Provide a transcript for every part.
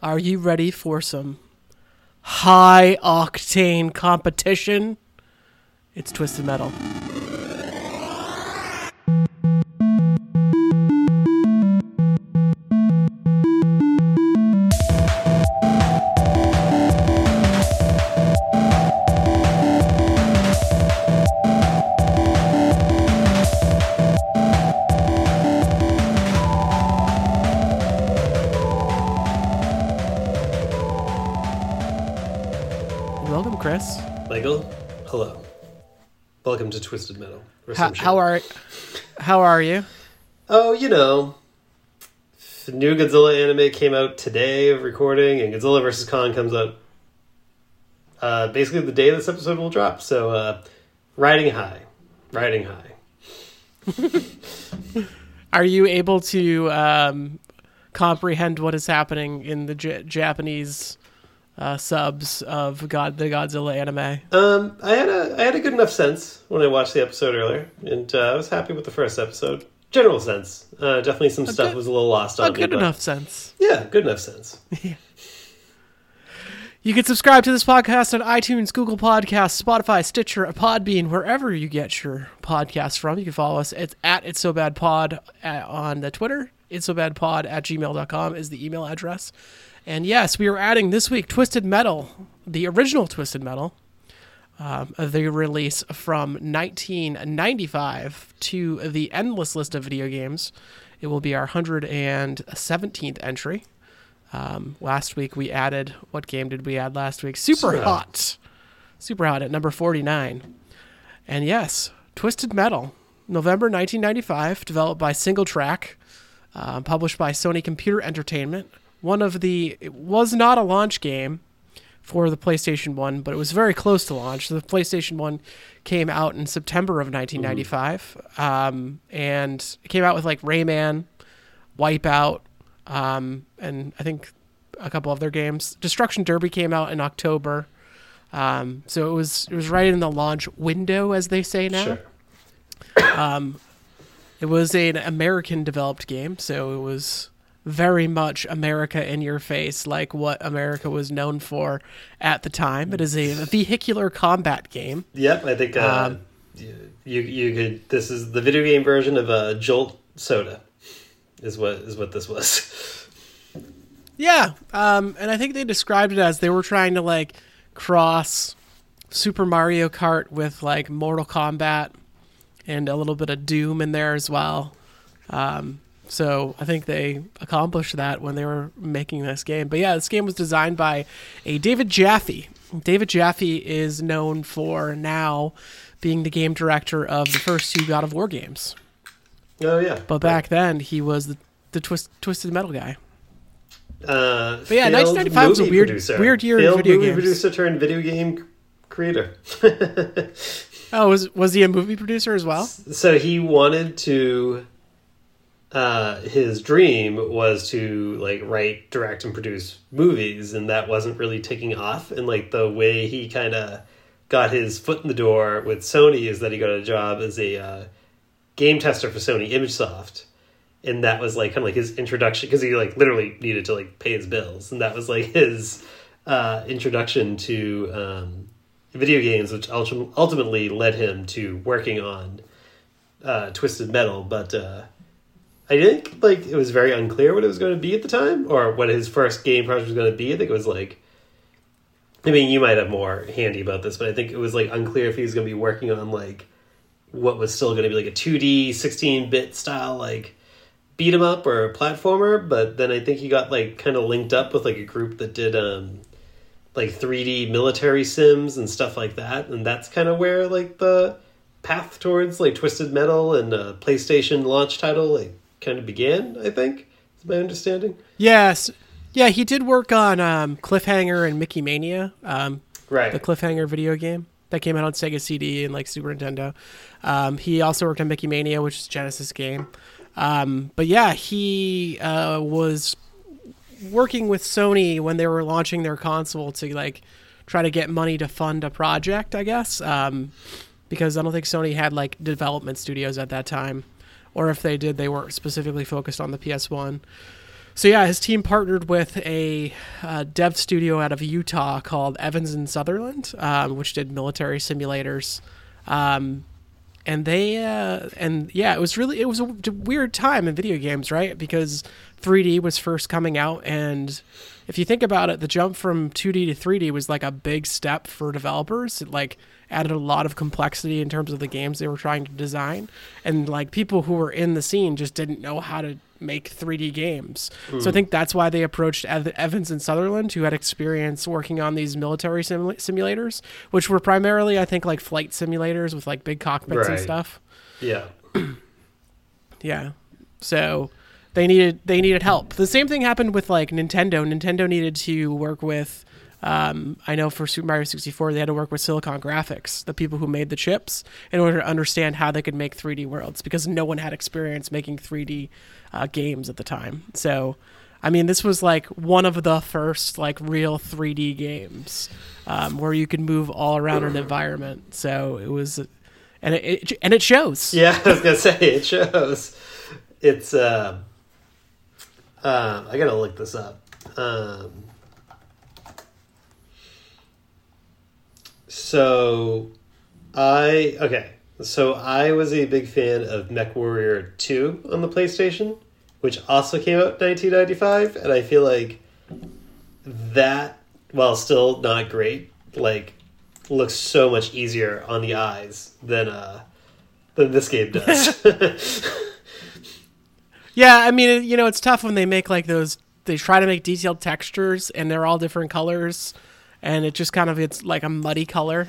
Are you ready for some high octane competition? It's Twisted Metal. Twisted Metal. How, how are how are you? Oh, you know, the new Godzilla anime came out today of recording, and Godzilla vs. Kong comes out uh, basically the day this episode will drop. So, uh, riding high. Riding high. Are you able to um, comprehend what is happening in the J- Japanese uh, subs of God the Godzilla anime? Um, I had a I had a good enough sense when I watched the episode earlier, and uh, I was happy with the first episode. General sense. Uh, definitely some stuff good- was a little lost on me. A me. good but- enough sense. Yeah, good enough sense. You can subscribe to this podcast on iTunes, Google Podcasts, Spotify, Stitcher, Podbean, wherever you get your podcasts from. You can follow us. It's at It's So Bad Pod at, on the Twitter. It's So Bad Pod at gmail.com is the email address. And yes, we are adding this week Twisted Metal, the original Twisted Metal, um, the release from 1995 to the endless list of video games. It will be our 117th entry. Um, last week we added what game did we add last week? Superhot. Hot. Superhot at number 49. And yes, Twisted Metal, November 1995, developed by SingleTrac, uh, published by Sony Computer Entertainment. One of the it was not a launch game for the PlayStation 1, but it was very close to launch. The PlayStation 1 came out in September of 1995. Um, and it came out with like Rayman, Wipeout, um, and I think a couple other games. Destruction Derby came out in October, um, so it was it was right in the launch window, as they say now. Sure. It was an American developed game, so it was very much America in your face, like what America was known for at the time. It is a vehicular combat game. Yep, I think uh, Um, you you could. This is the video game version of uh, Jolt Soda, is what is what this was. Yeah, um, and I think they described it as they were trying to like cross Super Mario Kart with like Mortal Kombat and a little bit of Doom in there as well. Um, so I think they accomplished that when they were making this game. But yeah, this game was designed by a David Jaffe. David Jaffe is known for now being the game director of the first two God of War games. Oh yeah, But back then, he was the, the twist, Twisted Metal guy. Uh, But yeah, failed 1995 was a weird- producer. weird year in Failed video movie games. producer turned video game creator. Oh, was was he a movie producer as well? so he wanted to. Uh, his dream was to like write, direct, and produce movies, and that wasn't really taking off. And like the way he kind of got his foot in the door with Sony is that he got a job as a uh, game tester for Sony ImageSoft, and that was like kind of like his introduction because he like literally needed to like pay his bills, and that was like his uh, introduction to um, video games, which ultimately led him to working on uh, Twisted Metal. But uh, I think like it was very unclear what it was going to be at the time, or what his first game project was going to be. I think it was like. I mean, you might have more handy about this, but I think it was like unclear if he was going to be working on like what was still going to be like a 2D 16 bit style like beat 'em up or platformer, but then I think he got like kind of linked up with like a group that did um like 3D military sims and stuff like that, and that's kind of where like the path towards like Twisted Metal and uh, PlayStation launch title like kind of began. I think is my understanding. Yes. Yeah, he did work on um, Cliffhanger and Mickey Mania, um, Right. the Cliffhanger video game that came out on Sega CD and like Super Nintendo. Um, he also worked on Mickey Mania, which is a Genesis game. Um, but yeah, he uh, was working with Sony when they were launching their console to like try to get money to fund a project, I guess. Um, because I don't think Sony had like development studios at that time, or if they did, they weren't specifically focused on the PS1. So yeah, his team partnered with a uh, dev studio out of Utah called Evans and Sutherland, um, which did military simulators. Um, and they uh, and yeah, it was really it was a weird time in video games, right? Because 3D was first coming out, and if you think about it, the jump from 2D to 3D was like a big step for developers. Like added a lot of complexity in terms of the games they were trying to design, and like people who were in the scene just didn't know how to make 3D games. So I hmm. think that's why they approached Ev- Evans and Sutherland, who had experience working on these military simula- simulators, which were primarily, I think, like flight simulators with like big cockpits and stuff. Yeah. Yeah. So they needed they needed help. The same thing happened with like Nintendo. Nintendo needed to work with um, I know for Super Mario 64 they had to work with Silicon Graphics, the people who made the chips, in order to understand how they could make 3D worlds because no one had experience making 3D uh, games at the time. So I mean, this was like one of the first like real 3D games um, where you could move all around an environment. So it was, and it, it and it shows. Yeah, I was gonna say it shows. It's um, um I gotta look this up. Um, so I okay. So I was a big fan of MechWarrior Two on the PlayStation, which also came out in 1995, and I feel like that, while still not great, like looks so much easier on the eyes than uh than this game does. Yeah, I mean, you know, it's tough when they make like those. They try to make detailed textures, and they're all different colors, and it just kind of it's like a muddy color,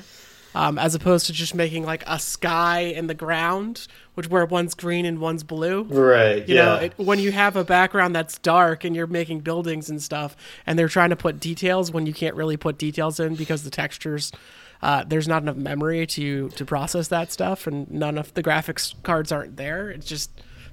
um, as opposed to just making like a sky in the ground, which where one's green and one's blue. right. You yeah. know, it, when you have a background that's dark and you're making buildings and stuff, and they're trying to put details when you can't really put details in because the textures, uh, there's not enough memory to to process that stuff, and none of the graphics cards aren't there. It just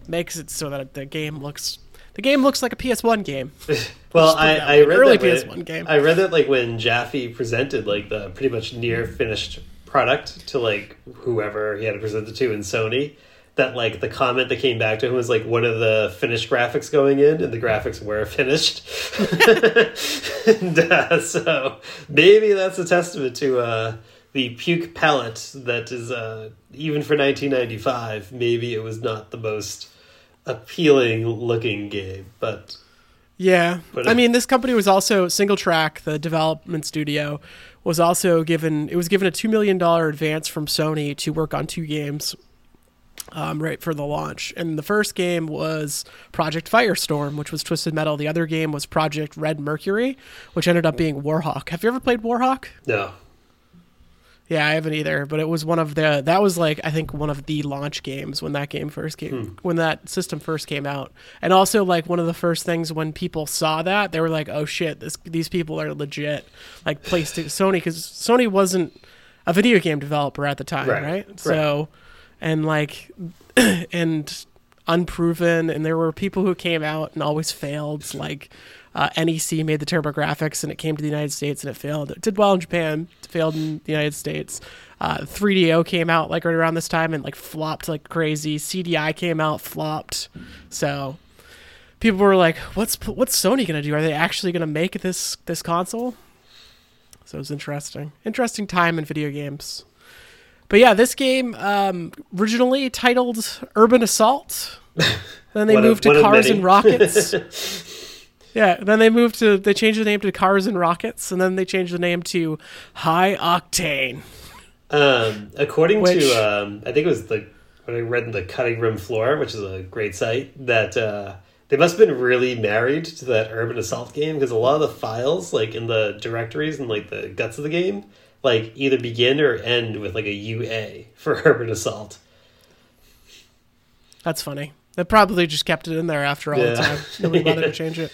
makes it so that the game looks the game looks like a PS1 game. well, I, I read Early that PS1 game. I read that like when Jaffe presented like the pretty much near finished product to like whoever he had to present it to in Sony. That like the comment that came back to him was like, "What are the finished graphics going in?" And the graphics were finished. and, uh, so maybe that's a testament to uh, the puke palette that is uh, even for 1995. Maybe it was not the most appealing looking game, but Yeah, But, I mean, this company was also SingleTrac, the development studio, was also given it was given a two million dollar advance from Sony to work on two games, um, right for the launch. And the first game was Project Firestorm, which was Twisted Metal. The other game was Project Red Mercury, which ended up being Warhawk. Have you ever played Warhawk? no. Yeah, I haven't either, but it was one of the that was like I think one of the launch games when that game first came hmm. when that system first came out. And also like one of the first things when people saw that, they were like, "Oh shit, this these people are legit." Like PlayStation Sony cuz Sony wasn't a video game developer at the time, right? right. So and like and unproven and there were people who came out and always failed like uh, NEC made the TurboGrafx and it came to the United States and it failed. It did well in Japan, failed in the United States. Uh, 3DO came out like right around this time and like flopped like crazy. CDI came out, flopped. So people were like, "What's what's Sony gonna do? Are they actually gonna make this this console?" So it was interesting, interesting time in video games. But yeah, this game um, originally titled Urban Assault. Then they moved one to Cars and Rockets. Yeah, then they moved to they changed the name to Cars and Rockets, and then they changed the name to High Octane. Um, according Which- to, um, I think it was the when I read in the Cutting Room Floor, which is a great site, that uh, they must have been really married to that Urban Assault game because a lot of the files, like in the directories and like the guts of the game, like either begin or end with like a UA for Urban Assault. That's funny. They probably just kept it in there after all the time. Nobody bothered to change it.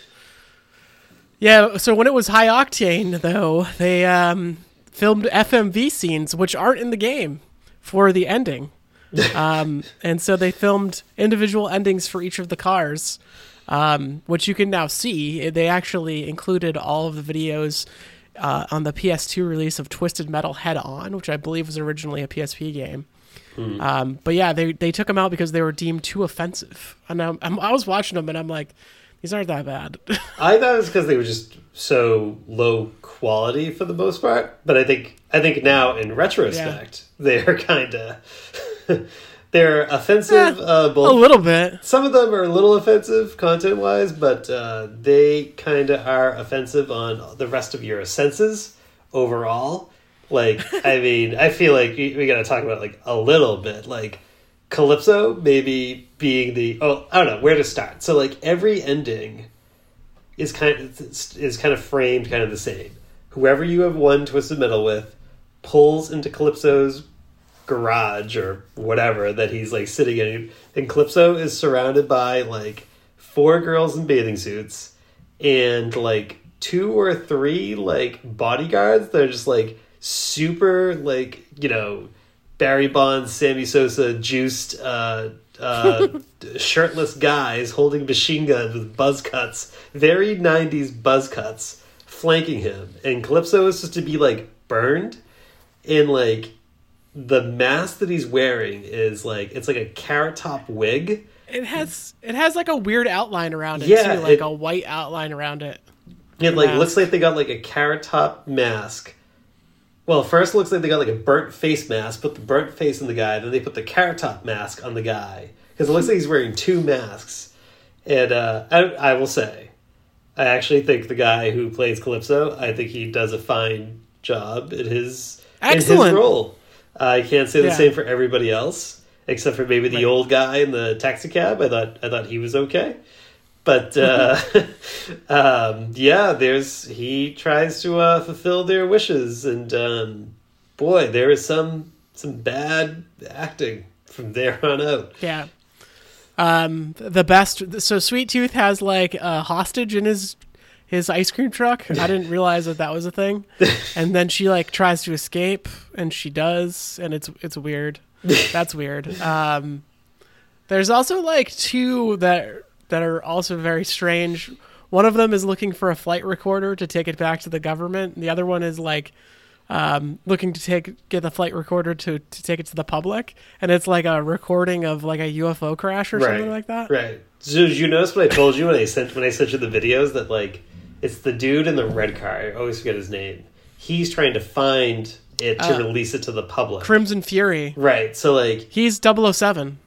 Yeah, so when it was High Octane, though, they um, filmed FMV scenes, which aren't in the game, for the ending. um, and so they filmed individual endings for each of the cars, um, which you can now see. They actually included all of the videos uh, on the PS2 release of Twisted Metal Head On, which I believe was originally a PSP game. Um, but yeah, they they took them out because they were deemed too offensive. And I'm, I'm, I was watching them and I'm like, These aren't that bad. I thought it was because they were just so low quality for the most part. But I think I think now in retrospect, they're kind of they're offensive. Eh, uh, a little bit. some of them are a little offensive content wise, but uh, they kind of are offensive on the rest of your senses overall. Like, I mean, I feel like we, we got to talk about like a little bit, like Calypso maybe being the oh I don't know where to start. So like every ending is kind of is kind of framed kind of the same. Whoever you have won Twisted Metal with pulls into Calypso's garage or whatever that he's like sitting in and Calypso is surrounded by like four girls in bathing suits and like two or three like bodyguards that are just like super like you know Barry Bonds, Sammy Sosa, juiced uh, uh, shirtless guys holding machine guns with buzz cuts, very '90s buzz cuts, flanking him, and Calypso is supposed to be like burned, and like the mask that he's wearing is like it's like a carrot top wig. It has it has like a weird outline around it Yeah, too, like it- a white outline around it. It like Mask. looks like they got like a carrot top mask. Well, first it looks like they got like a burnt face mask, put the burnt face on the guy, then they put the carrot top mask on the guy because it looks like he's wearing two masks. And uh, I, I will say, I actually think the guy who plays Calypso, I think he does a fine job in his in his Excellent. role. I can't say the Yeah. same for everybody else, except for maybe the Right. old guy in the taxi cab. I thought I thought he was okay. But uh, um, yeah, there's he tries to uh, fulfill their wishes, and um, boy, there is some some bad acting from there on out. Yeah. Um, the best. So Sweet Tooth has like a hostage in his his ice cream truck. I didn't realize that that was a thing. And then she like tries to escape, and she does, and it's it's weird. That's weird. Um, there's also like two that that are also very strange. One of them is looking for a flight recorder to take it back to the government. And the other one is like um, looking to take get the flight recorder to to take it to the public, and it's like a recording of like a UFO crash or something like that. Right. So did you notice what I told you when I sent when I sent you the videos that like it's the dude in the red car. I always forget his name. He's trying to find it to Uh, release it to the public. Crimson Fury. right. So like He's 007.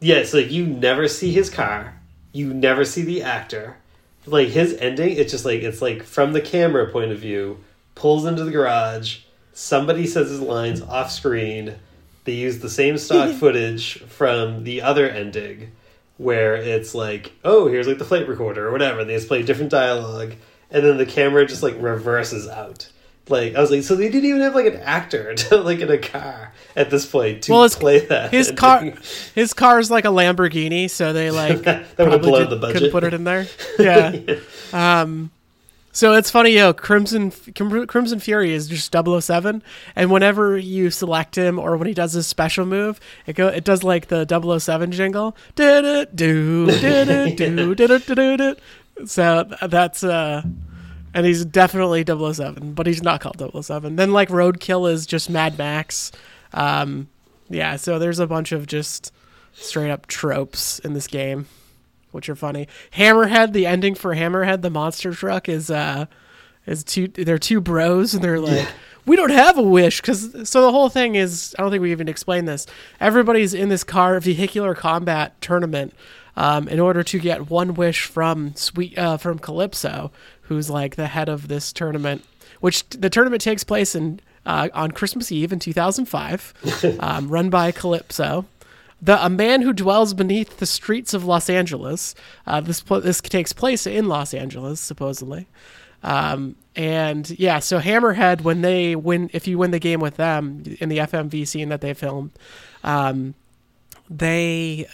Yeah, so like you never see his car, you never see the actor. Like his ending, it's just like it's like from the camera point of view, pulls into the garage, somebody says his lines off screen. They use the same stock footage from the other ending where it's like, oh, here's like the flight recorder or whatever. They just play different dialogue, and then the camera just like reverses out. Like I was like, so they didn't even have like an actor to, like in a car at this point to Well, his- play that. His car, his car is like a Lamborghini, so they like That blown did- the budget. put it in there. Yeah. um, so it's funny, yo. Crimson Crimson Fury is just 007, and whenever you select him or when he does his special move, it go it does like the 007 jingle. Do-do-do, do-do-do, do-do-do-do. So that's uh and he's definitely 007, but he's not called 007. Then like Roadkill is just Mad Max. Um, yeah, so there's a bunch of just straight up tropes in this game, which are funny. Hammerhead, the ending for Hammerhead, the monster truck is uh is two they're two bros and they're like we don't have a wish because so the whole thing is I don't think we even explained this. Everybody's in this car vehicular combat tournament um, in order to get one wish from sweet uh, from Calypso, who's like the head of this tournament. Which the tournament takes place in uh, on Christmas Eve in 2005, um, run by Calypso. The a man who dwells beneath the streets of Los Angeles. Uh, this pl- this takes place in Los Angeles, supposedly. Um, and yeah, so Hammerhead, when they win, if you win the game with them in the FMV scene that they filmed, um, they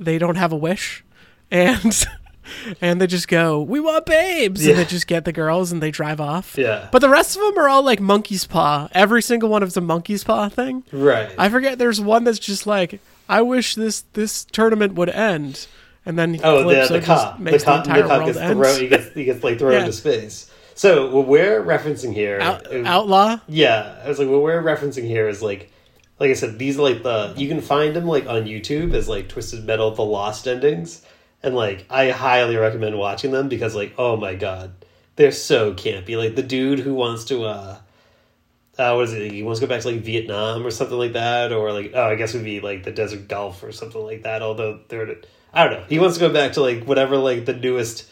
they don't have a wish, and and they just go, "We want babes," and they just get the girls and they drive off. Yeah. But the rest of them are all like monkey's paw. Every single one of them's a monkey's paw thing. Right. I forget. There's one that's just like, "I wish this this tournament would end," and then oh, the, cop. The cop, the the cop gets end. thrown. He gets he gets like thrown Yeah. into space. So what we're referencing here, Out, is- outlaw. yeah, I was like, what we're referencing here is like, like I said, these are like the you can find them like on YouTube as like Twisted Metal: The Lost Endings. and like I highly recommend watching them because like oh my god, they're so campy. Like the dude who wants to uh, uh what is it? He wants to go back to like Vietnam or something like that, or like oh I guess it would be like the Desert Gulf or something like that. Although they're I don't know. He wants to go back to like whatever like the newest.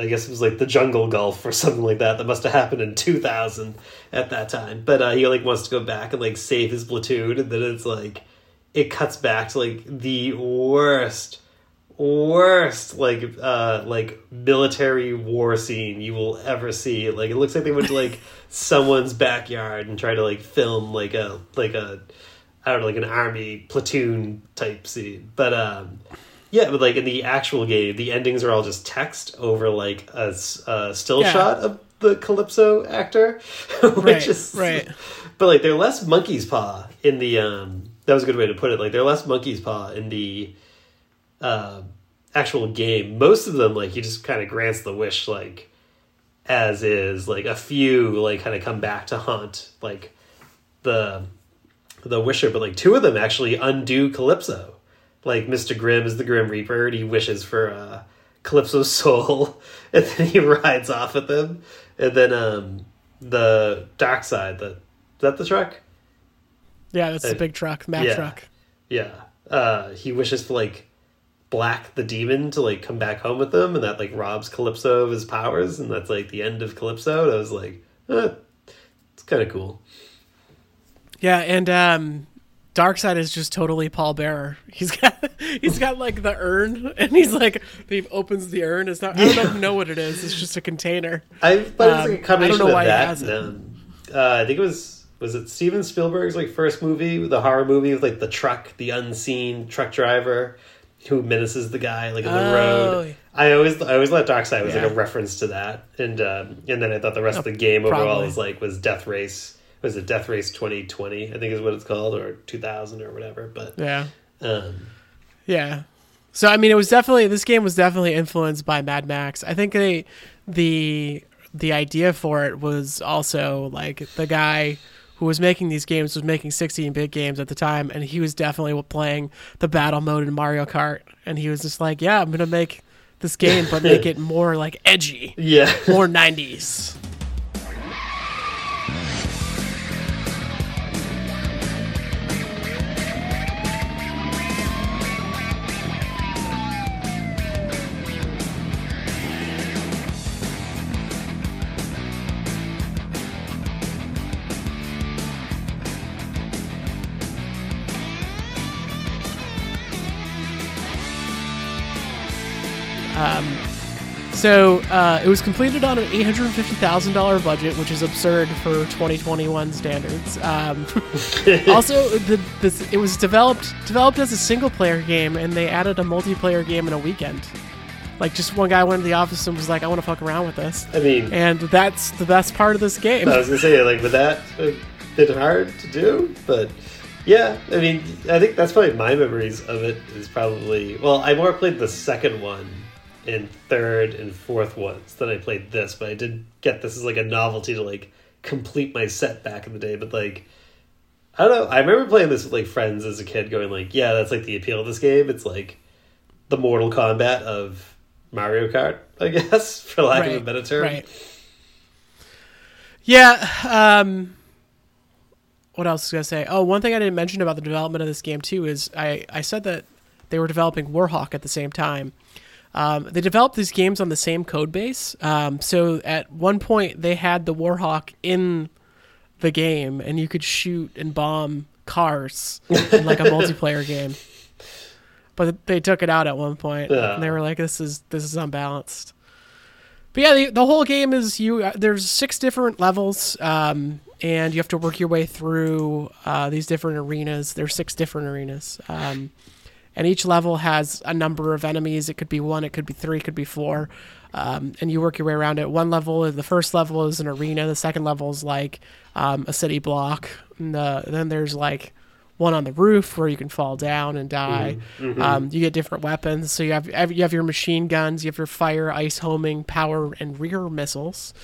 I guess it was like the Jungle Gulf or something like that. That must have happened in two thousand at that time. But uh, he like wants to go back and like save his platoon, and then it's like it cuts back to like the worst worst like uh like military war scene you will ever see like it looks like they went to like someone's backyard and tried to like film like a like a i don't know like an army platoon type scene but um yeah but like in the actual game the endings are all just text over like a still Yeah. shot of the calypso actor which Right, is right. but like they're less monkey's paw in the um that was a good way to put it. Like they're less monkey's paw in the uh, actual game. Most of them like he just kind of grants the wish like as is. Like a few like kind of come back to haunt like the the wisher. But like two of them actually undo calypso like mr grimm is the grim reaper and he wishes for uh calypso's soul and then he rides off with them and then um the dark side the is that the truck? Yeah, that's the Uh, big truck, Mack yeah. truck. yeah. Uh he wishes for like black the demon to like come back home with them and that like robs calypso of his powers and that's like the end of calypso. And i was like eh, it's kind of cool. Yeah, and um Darkside is just totally Paul Bearer. He's got he's got like the urn and he's like he opens the urn. It's not I don't even know what it is. It's just a container. i thought it was like a Um, combination I don't know of that and uh, i think it was was it steven spielberg's like first movie the horror movie with like the truck the unseen truck driver who menaces the guy like on the Oh. road I always I always thought Darkside was Yeah. like a reference to that, and um, and then I thought the rest of the game overall probably. was like was Death Race was it Death Race twenty twenty I think is what it's called or two thousand or whatever. But Yeah. um, Yeah. So I mean, it was definitely this game was definitely influenced by Mad Max. I think they the the idea for it was also like the guy who was making these games was making 16-bit games at the time, and he was definitely playing the battle mode in Mario Kart, and he was just like, "Yeah, I'm gonna make this game, but make it more like edgy, yeah, more 90s." So uh, it was completed on an eight hundred fifty thousand dollar budget, which is absurd for twenty twenty one standards. Um, also, the, this, it was developed developed as a single player game, and they added a multiplayer game in a weekend. Like just one guy went to the office and was like, "I want to fuck around with this," I mean, and that's the best part of this game. I was gonna say like with that a bit hard to do, but yeah, I mean, I think that's probably my memories of it is probably well, I more played the second one and third and fourth ones than I played this, but I did get this as like a novelty to like complete my set back in the day. But like, I don't know, I remember playing this with like friends as a kid, going like, yeah, that's like the appeal of this game. It's like the Mortal Kombat of Mario Kart, I guess, for lack of a better term. Right. Yeah. Um, what else was I gonna say? Oh, one thing I didn't mention about the development of this game too is I I said that they were developing Warhawk at the same time. Um, they developed these games on the same code base. Um, so at one point they had the Warhawk in the game, and you could shoot and bomb cars in like a multiplayer game. But they took it out at one point, Yeah. and they were like, "This is this is unbalanced." But yeah, the, the whole game is you. Uh, there's six different levels, um, and you have to work your way through uh, these different arenas. There's six different arenas, um, and each level has a number of enemies. It could be one, it could be three, it could be four, um, and you work your way around it. One level, the first level is an arena. The second level is like um, a city block. And the, then there's like one on the roof where you can fall down and die. Um, you get different weapons. So you have you have your machine guns, you have your fire, ice homing, power, and rear missiles.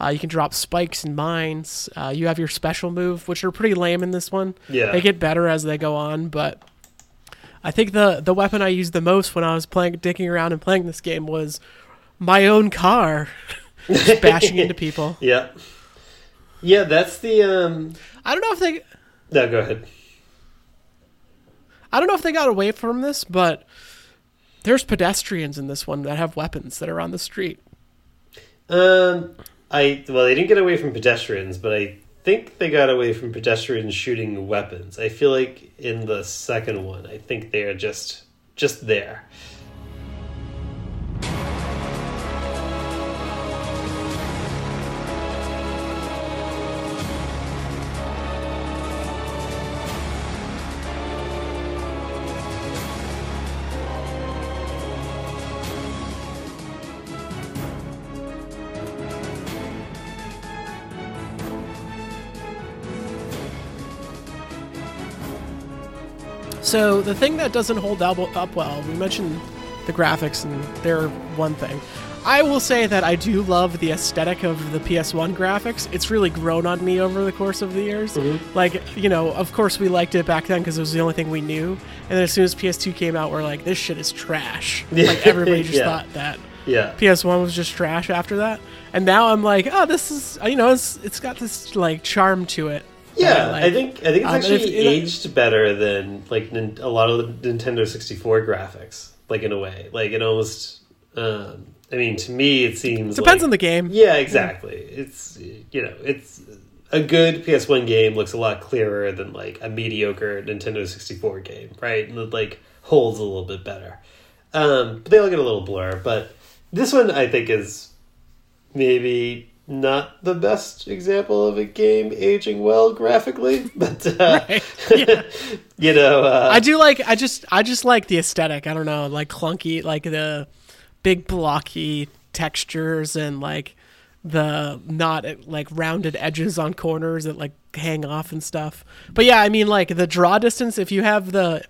Uh, you can drop spikes and mines. Uh, you have your special move, which are pretty lame in this one. Yeah. They get better as they go on, but I think the the weapon I used the most when I was playing, dicking around and playing this game was my own car, just bashing into people. Yeah. Yeah, that's the um I don't know if they, No, go ahead. I don't know if they got away from this, but there's pedestrians in this one that have weapons that are on the street. Um I well, they didn't get away from pedestrians, but I think they got away from pedestrians shooting weapons. I feel like in the second one, I think they are just just there. So the thing that doesn't hold up, well, we mentioned the graphics, and they're one thing. I will say that I do love the aesthetic of the PS1 graphics. It's really grown on me over the course of the years. Mm-hmm. Like, you know, of course we liked it back then because it was the only thing we knew. And then as soon as PS2 came out, we're like, this shit is trash. Like everybody just Yeah. thought that. Yeah. PS1 was just trash after that. And now I'm like, oh, this is, you know, it's it's got this like charm to it. Yeah, like. I think I think it's actually aged better than like a lot of the Nintendo 64 graphics. Like in a way, like it almost. Um, I mean, to me, it seems depends like, on the game. Yeah, exactly. It's you know, it's a good PS1 game looks a lot clearer than like a mediocre Nintendo 64 game, right? And it like holds a little bit better. Um, but they all get a little blur. But this one, I think, is maybe not the best example of a game aging well graphically, but uh, Yeah. you know, uh, I do like I just I just like the aesthetic. I don't know, like clunky, like the big blocky textures and like the not like rounded edges on corners that like hang off and stuff. But yeah, I mean like the draw distance if you have the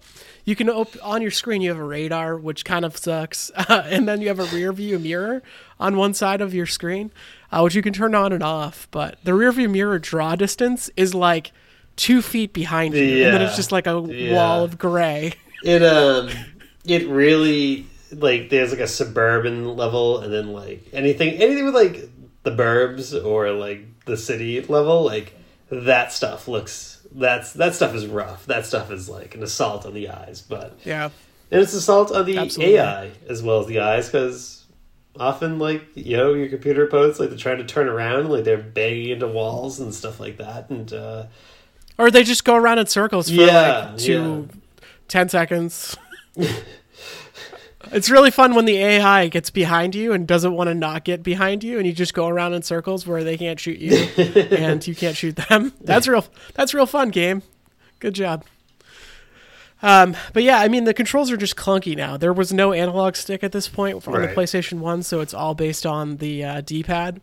you can op- on your screen you have a radar which kind of sucks and then you have a rear view mirror on one side of your screen uh, which you can turn on and off but the rear view mirror draw distance is like two feet behind you and then it's just like a Yeah. wall of gray it um it really like there's like a suburban level and then like anything anything with like the burbs or like the city level like that stuff looks that's that stuff is rough. That stuff is like an assault on the eyes but yeah. And it's assault on the Absolutely. ai as well as the eyes because often like you know your computer opponents like they're trying to turn around like they're banging into walls and stuff like that and uh or they just go around in circles for Yeah, like two, 10 seconds it's really fun when the ai gets behind you and doesn't want to not get behind you and you just go around in circles where they can't shoot you and you can't shoot them that's real that's real fun game good job um, but yeah, I mean the controls are just clunky now. There was no analog stick at this point on the PlayStation One, so it's all based on the uh, D-pad.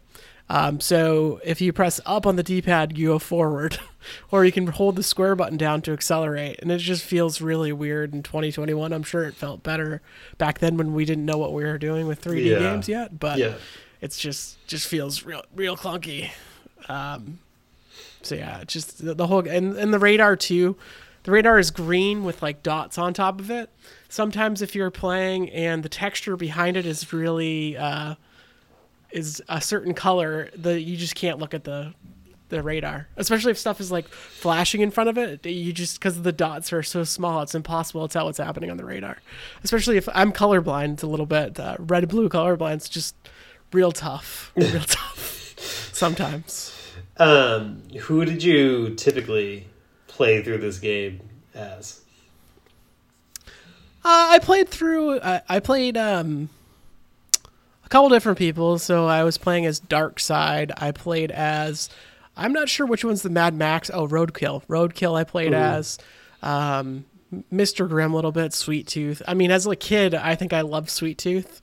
Um, so if you press up on the D-pad, you go forward, or you can hold the square button down to accelerate, and it just feels really weird in 2021. I'm sure it felt better back then when we didn't know what we were doing with 3D Yeah. games yet, but yeah it's just just feels real real clunky. Um, so yeah, just the, the whole and and the radar too. The radar is green with like dots on top of it. Sometimes if you're playing and the texture behind it is really uh, is a certain color, that you just can't look at the the radar. Especially if stuff is like flashing in front of it, you just because the dots are so small, it's impossible to tell what's happening on the radar. Especially if I'm colorblind a little bit, uh, red blue colorblind's just real tough, real tough sometimes. Um, who did you typically play through this game as? Uh, I played through. I I played um, couple different people. So I was playing as Dark Side. I played as. I'm not sure which one's the Mad Max. Oh, Roadkill. Roadkill. I played as. Um, Mr. Grimm a little bit. Sweet Tooth. I mean, as a kid, I think I loved Sweet Tooth.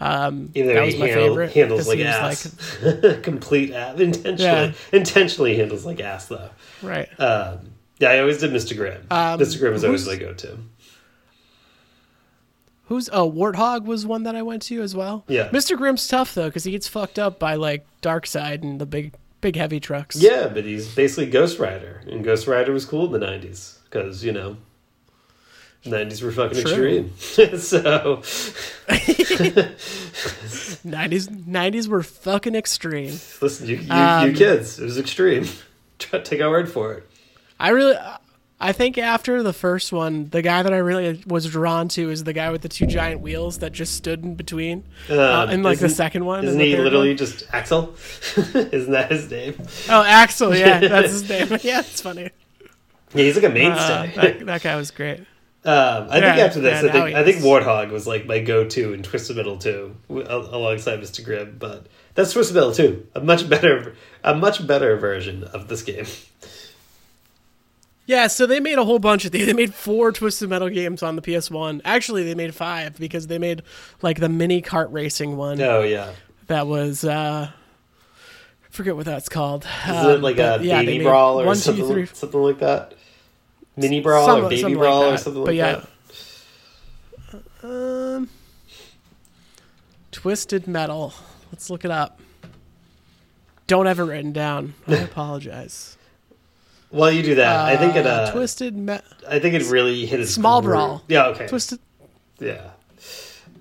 Um, though that was my handle- favorite. handles like ass, complete ass, intentionally, Yeah. intentionally handles like ass though. right. Um, yeah, I always did Mr. Grimm. Um, Mr. Grimm was always my go-to. Who's oh Warthog was one that I went to as well. Yeah. Mr. Grimm's tough though because he gets fucked up by like Dark Side and the big big heavy trucks. Yeah, but he's basically Ghost Rider, and Ghost Rider was cool in the '90s because you know 90s were fucking True. extreme. so, 90s 90s were fucking extreme. listen, you, you, Um, you kids, it was extreme. Try, take our word for it. I really, I think after the first one, the guy that I really was drawn to is the guy with the two giant wheels that just stood in between. Uh, Um, in like the second one, Isn't he literally one. just Axel? Isn't that his name? Oh, Axel. Yeah, that's his name. Yeah, it's funny. Yeah, he's like a Uh, mainstay. that, that guy was great. Um, I Yeah, think after this, I think I think. Warthog was like my go-to in Twisted Metal 2, w- alongside Mr. Grimm. But that's Twisted Metal 2, a much better, a much better version of this game. Yeah, so they made a whole bunch of these. They made four Twisted Metal games on the PS1. Actually, they made five because they made like the mini kart racing one Oh yeah, that was uh I forget what that's called. is Um, it like a yeah, baby brawl or one, two, something, three- something like that? Mini brawl Some- or baby something like brawl or that. something But like yeah. that. Um, Twisted Metal. Let's look it up. Don't have it written down. I apologize. While you do that, I think it. Uh, Uh, Twisted. I think it really hit its Small groove. Brawl. Yeah. Okay. Twisted. Yeah.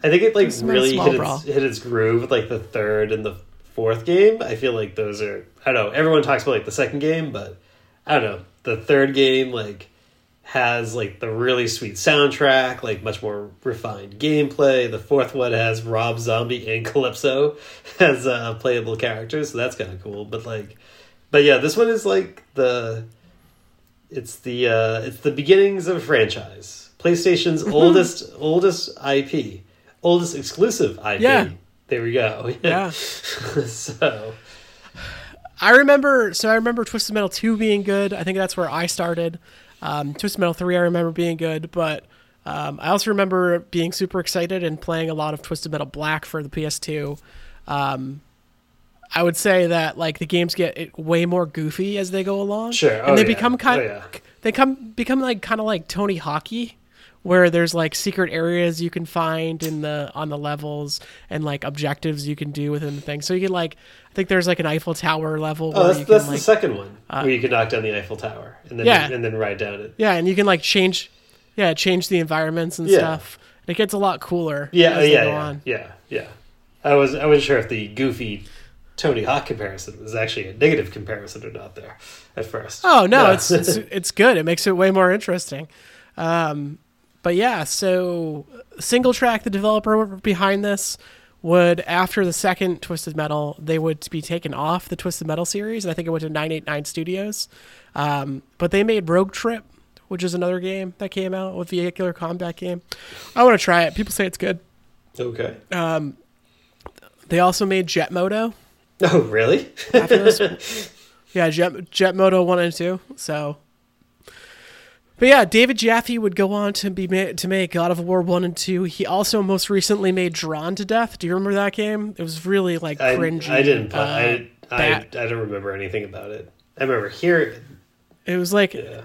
I think it like Twisted really hit Brawl. its, hit its groove with like the third and the fourth game. I feel like those are I don't know. Everyone talks about like the second game, but I don't know. The third game like has like the really sweet soundtrack, like much more refined gameplay. The fourth one has Rob Zombie and Calypso as uh, playable characters, so that's kind of cool. But like, but yeah, this one is like the it's the uh, it's the beginnings of a franchise. PlayStation's oldest oldest IP, oldest exclusive IP. Yeah. There we go. Yeah. so I remember. So I remember Twisted Metal two being good. I think that's where I started. Um, Twisted Metal three I remember being good, but um, I also remember being super excited and playing a lot of Twisted Metal Black for the PS2. Um, I would say that like the games get way more goofy as they go along. Sure. and Oh, they yeah. become oh, kind. Oh, yeah. They come become like kind of like Tony Hockey, where there's like secret areas you can find in the on the levels and like objectives you can do within the thing. So you can like I think there's like an Eiffel Tower level oh, where that's you can that's like the second one uh, where you can knock down the Eiffel Tower and then Yeah. and then ride down it. yeah, and you can like change yeah change the environments and Yeah. stuff. And it gets a lot cooler. Yeah, yeah, go yeah, on. yeah, yeah. I was I wasn't sure if the goofy Tony Hawk comparison was actually a negative comparison or not there at first. Oh no, Yeah. it's, it's it's good. It makes it way more interesting. Um, but yeah, so SingleTrac, the developer behind this would after the second Twisted Metal, they would be taken off the Twisted Metal series. And I think it went to 989 Studios. Um, but they made Rogue Trip, which is another game that came out with vehicular combat game. I want to try it. People say it's good. okay. They also made Jet Moto. Oh, really? yeah, Jet, Jet Moto 1 and 2. So. But yeah, David Jaffe would go on to be ma- to make God of War 1 and 2. He also most recently made Drawn to Death. Do you remember that game? It was really like I, cringy. I didn't. Uh, I, I I don't remember anything about it. I remember hearing. It was like Yeah.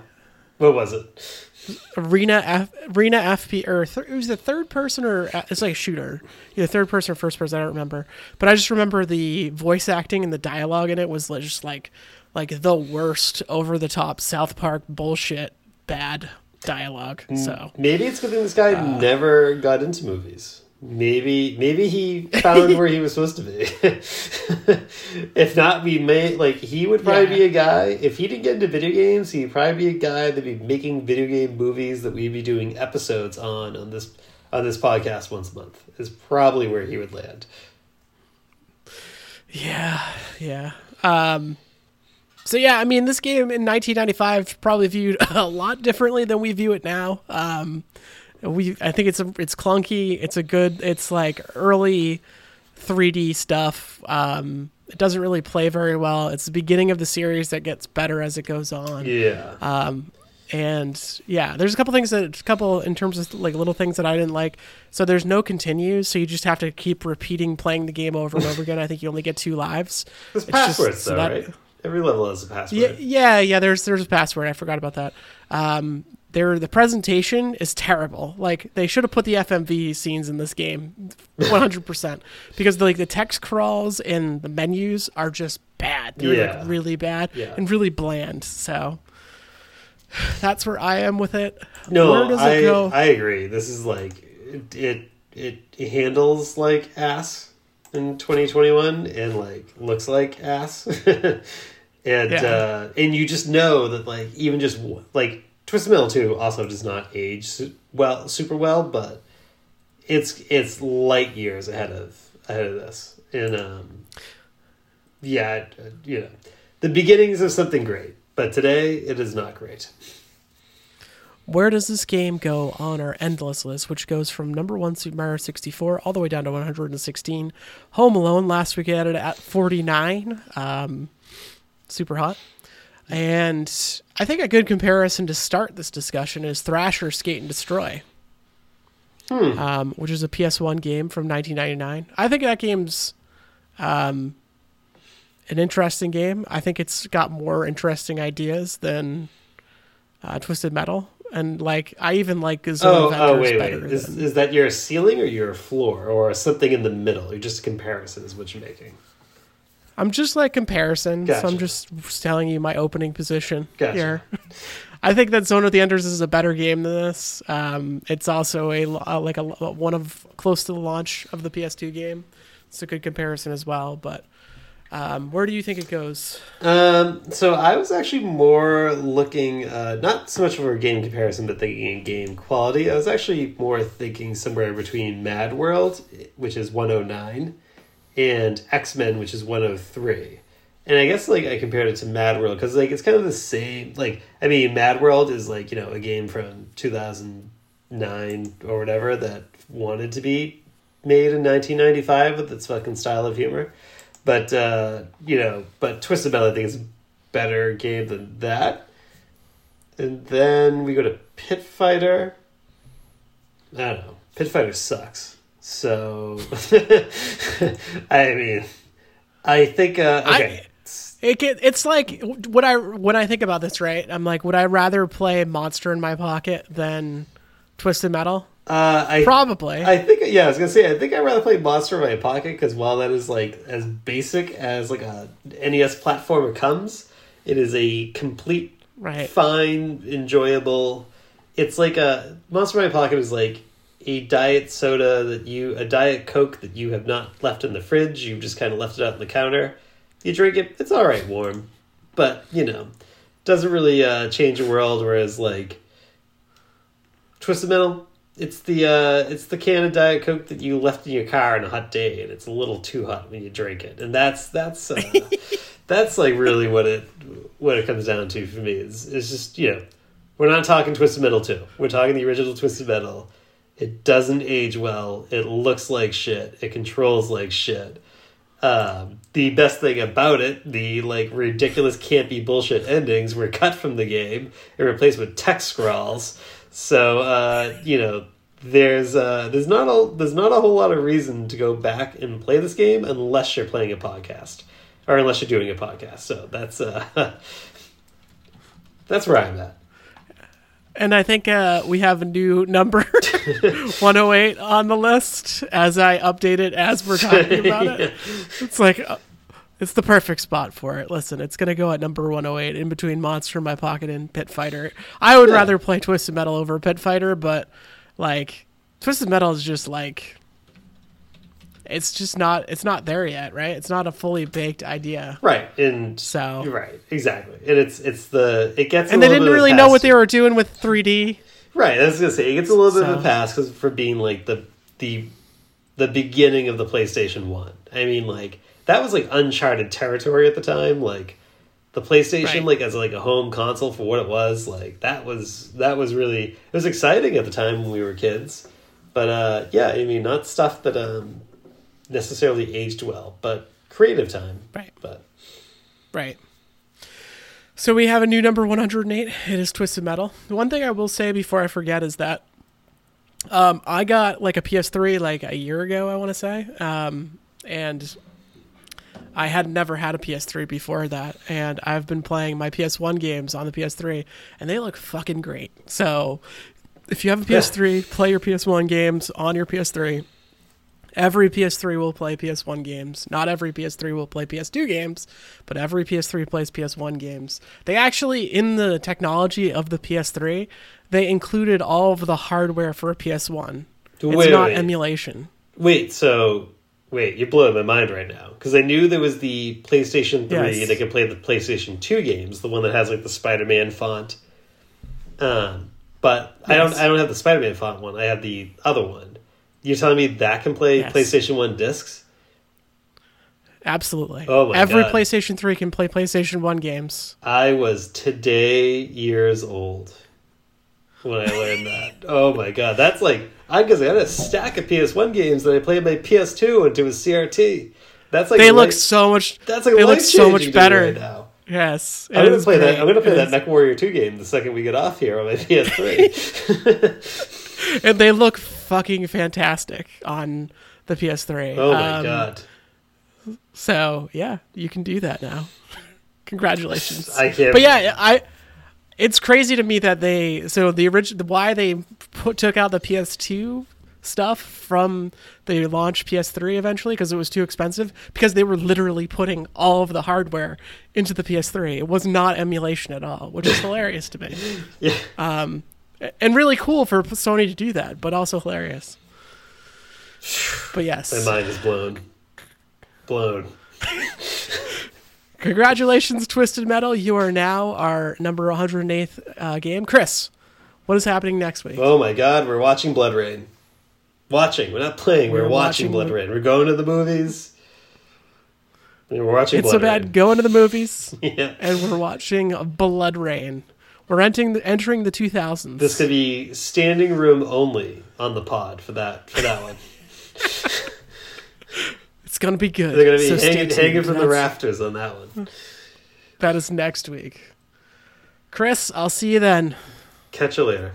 What was it? Arena F, Arena FP or th- it was the third person or uh, it's like a shooter, either third person or first person. I don't remember, but I just remember the voice acting and the dialogue in it was just like like the worst over the top South Park bullshit bad dialogue. So Maybe it's good thing this guy Uh. never got into movies. Maybe maybe he found where he was supposed to be. if not, we may like he would probably Yeah. be a guy. If he didn't get into video games, he'd probably be a guy that'd be making video game movies that we'd be doing episodes on on this on this podcast once a month. Is probably where he would land. yeah, yeah. Um, so yeah, I mean, this game in 1995 probably viewed a lot differently than we view it now. Um, we, I think it's a, it's clunky. It's a good. It's like early 3D stuff. Um, it doesn't really play very well. It's the beginning of the series that gets better as it goes on. Yeah. Um, and yeah, there's a couple things that a couple in terms of like little things that I didn't like. So there's no continues, so you just have to keep repeating playing the game over and over again. I think you only get two lives. There's It's just- passwords so though, that- right? Every level has a password. Yeah, yeah, yeah. There's there's a password. I forgot about that. Um, there the presentation is terrible. Like they should have put the FMV scenes in this game, 100 percent, because the, like the text crawls and the menus are just bad. They're Yeah. like really bad Yeah. and really bland. So that's where I am with it. No, Where does it I go? I agree. This is like it, it it handles like ass in 2021 and like looks like ass. and Yeah. uh and you just know that like even just like Twisted Metal 2 also does not age well super well, but it's it's light years ahead of ahead of this. And um yeah, you know, the beginnings of something great, but today it is not great. Where does this game go on our endless list, which goes from number one Super Mario 64 all the way down to 116? Home Alone last week added at 49. Um, Superhot. And I think a good comparison to start this discussion is Thrasher Skate and Destroy, um, which is a PS1 game from 1999. I think that game's um, an interesting game. I think it's got more interesting ideas than uh, Twisted Metal, and like I even like Zone Oh, Avengers oh, wait, better. wait. Is, than- is that your ceiling or your floor or something in the middle? You're just a comparison is what you're making. I'm just like comparison, so I'm just telling you my opening position Gotcha. here. I think that Zone of the Enders is a better game than this. Um, it's also a uh, like a one of close to the launch of the PS2 game. It's a good comparison as well. But um, where do you think it goes? Um, so I was actually more looking, uh, not so much for a game comparison, but thinking in game quality. I was actually more thinking somewhere between MadWorld, which is 109, and X Men, which is 103. And I guess like I compared it to MadWorld because like it's kind of the same. Like I mean, MadWorld is like you know a game from 2009 or whatever that wanted to be made in 1995 with its fucking style of humor. But uh, you know, but Twisted Metal I think is a better game than that. And then we go to Pit Fighter. I don't know. Pit Fighter sucks. So I mean, I think uh, okay. It get, it's like what I when I think about this, right? I'm like, would I rather play Monster in my pocket than Twisted Metal? uh, I Probably. I think yeah, I was gonna say I think I'd rather play Monster in my pocket because while that is like as basic as like a NES platformer comes, it is a complete right. fine, enjoyable. It's like a Monster in My Pocket is like a diet soda that you a diet coke that you have not left in the fridge. You've just kind of left it out on the counter. You drink it. It's all right, warm, but you know, doesn't really uh, change the world. Whereas like Twisted Metal, it's the uh, it's the can of diet coke that you left in your car on a hot day, and it's a little too hot when you drink it, and that's that's. Uh, that's like really what it what it comes down to for me is it's just you know we're not talking twisted metal 2 we're talking the original twisted metal it doesn't age well it looks like shit it controls like shit um, the best thing about it the like ridiculous campy bullshit endings were cut from the game and replaced with text scrawls so uh, you know there's uh, there's not a there's not a whole lot of reason to go back and play this game unless you're playing a podcast or unless you're doing a podcast. So that's uh, that's where I'm at. And I think uh, we have a new number 108 on the list as I update it as we're talking about it. It's like, uh, it's the perfect spot for it. Listen, it's going to go at number 108 in between Monster in My Pocket and Pit Fighter. I would Yeah. rather play Twisted Metal over Pit Fighter, but like, Twisted Metal is just like, it's just not, it's not there yet, right? It's not a fully baked idea. Right, and So, right, exactly, and it's it's the it gets a and they didn't really know what they were doing with 3D. Right, I was gonna say it gets a little bit of a pass because for being like the the the beginning of the PlayStation One. I mean, like that was like uncharted territory at the time. Like the PlayStation, Right. like as like a home console for what it was, like that was that was really it was exciting at the time when we were kids. But uh, yeah, I mean, not stuff that um, necessarily aged well, but creative time. Right. But Right. So we have a new number 108. It is Twisted Metal. The one thing I will say before I forget is that um, I got like a PS3 like a year ago, I want to say. Um, and I had never had a PS3 before that. And I've been playing my PS1 games on the PS3, and they look fucking great. So if you have a PS3, play your PS1 games on your PS3. Every PS3 will play PS1 games. Not every PS3 will play PS2 games, but every PS3 plays PS1 games. They actually, in the technology of the PS3, they included all of the hardware for a PS1. It's not wait. emulation. Wait, so wait, you're blowing my mind right now because I knew there was the PlayStation Three Yes. that could play the PlayStation Two games, the one that has like the Spider-Man font. Um, but I don't, I don't have the Spider-Man font one. I have the other one. You're telling me that can play Yes. PlayStation One discs? Absolutely. Oh my Every God. PlayStation 3 can play PlayStation 1 games. I was today years old when I learned that. Oh my god, that's like I because I had a stack of PS1 games that I played my PS2 into a CRT. That's like They look so much. that's like they look so much better. right now. Yes, I'm gonna is play that. I'm gonna play It that is- MechWarrior 2 game the second we get off here on my PS3. and they look fucking fantastic on the PS3. oh my Um, god, So yeah, you can do that now. Congratulations. I can't. but yeah, I. It's crazy to me that they so the original why they put took out the PS2 stuff from the launch PS3 eventually because it was too expensive because they were literally putting all of the hardware into the PS3. It was not emulation at all, which is hilarious to me. Yeah. Um, and really cool for Sony to do that, but also hilarious. But yes, My mind is blown. Blown. Congratulations, Twisted Metal. You are now our number 108th uh, game. Chris, what is happening next week? Oh my god, we're watching BloodRayne. Watching. We're not playing. We're, We're watching, watching BloodRayne. We're going to the movies. We're watching it's Blood so bad. Rain. Going to the movies, yeah. and we're watching BloodRayne. We're entering the, entering the 2000s. This could be standing room only on the pod for that for that one. it's gonna be good. They're gonna be So hanging, hanging from the rafters on that one. That is next week. Chris, I'll see you then. Catch you later.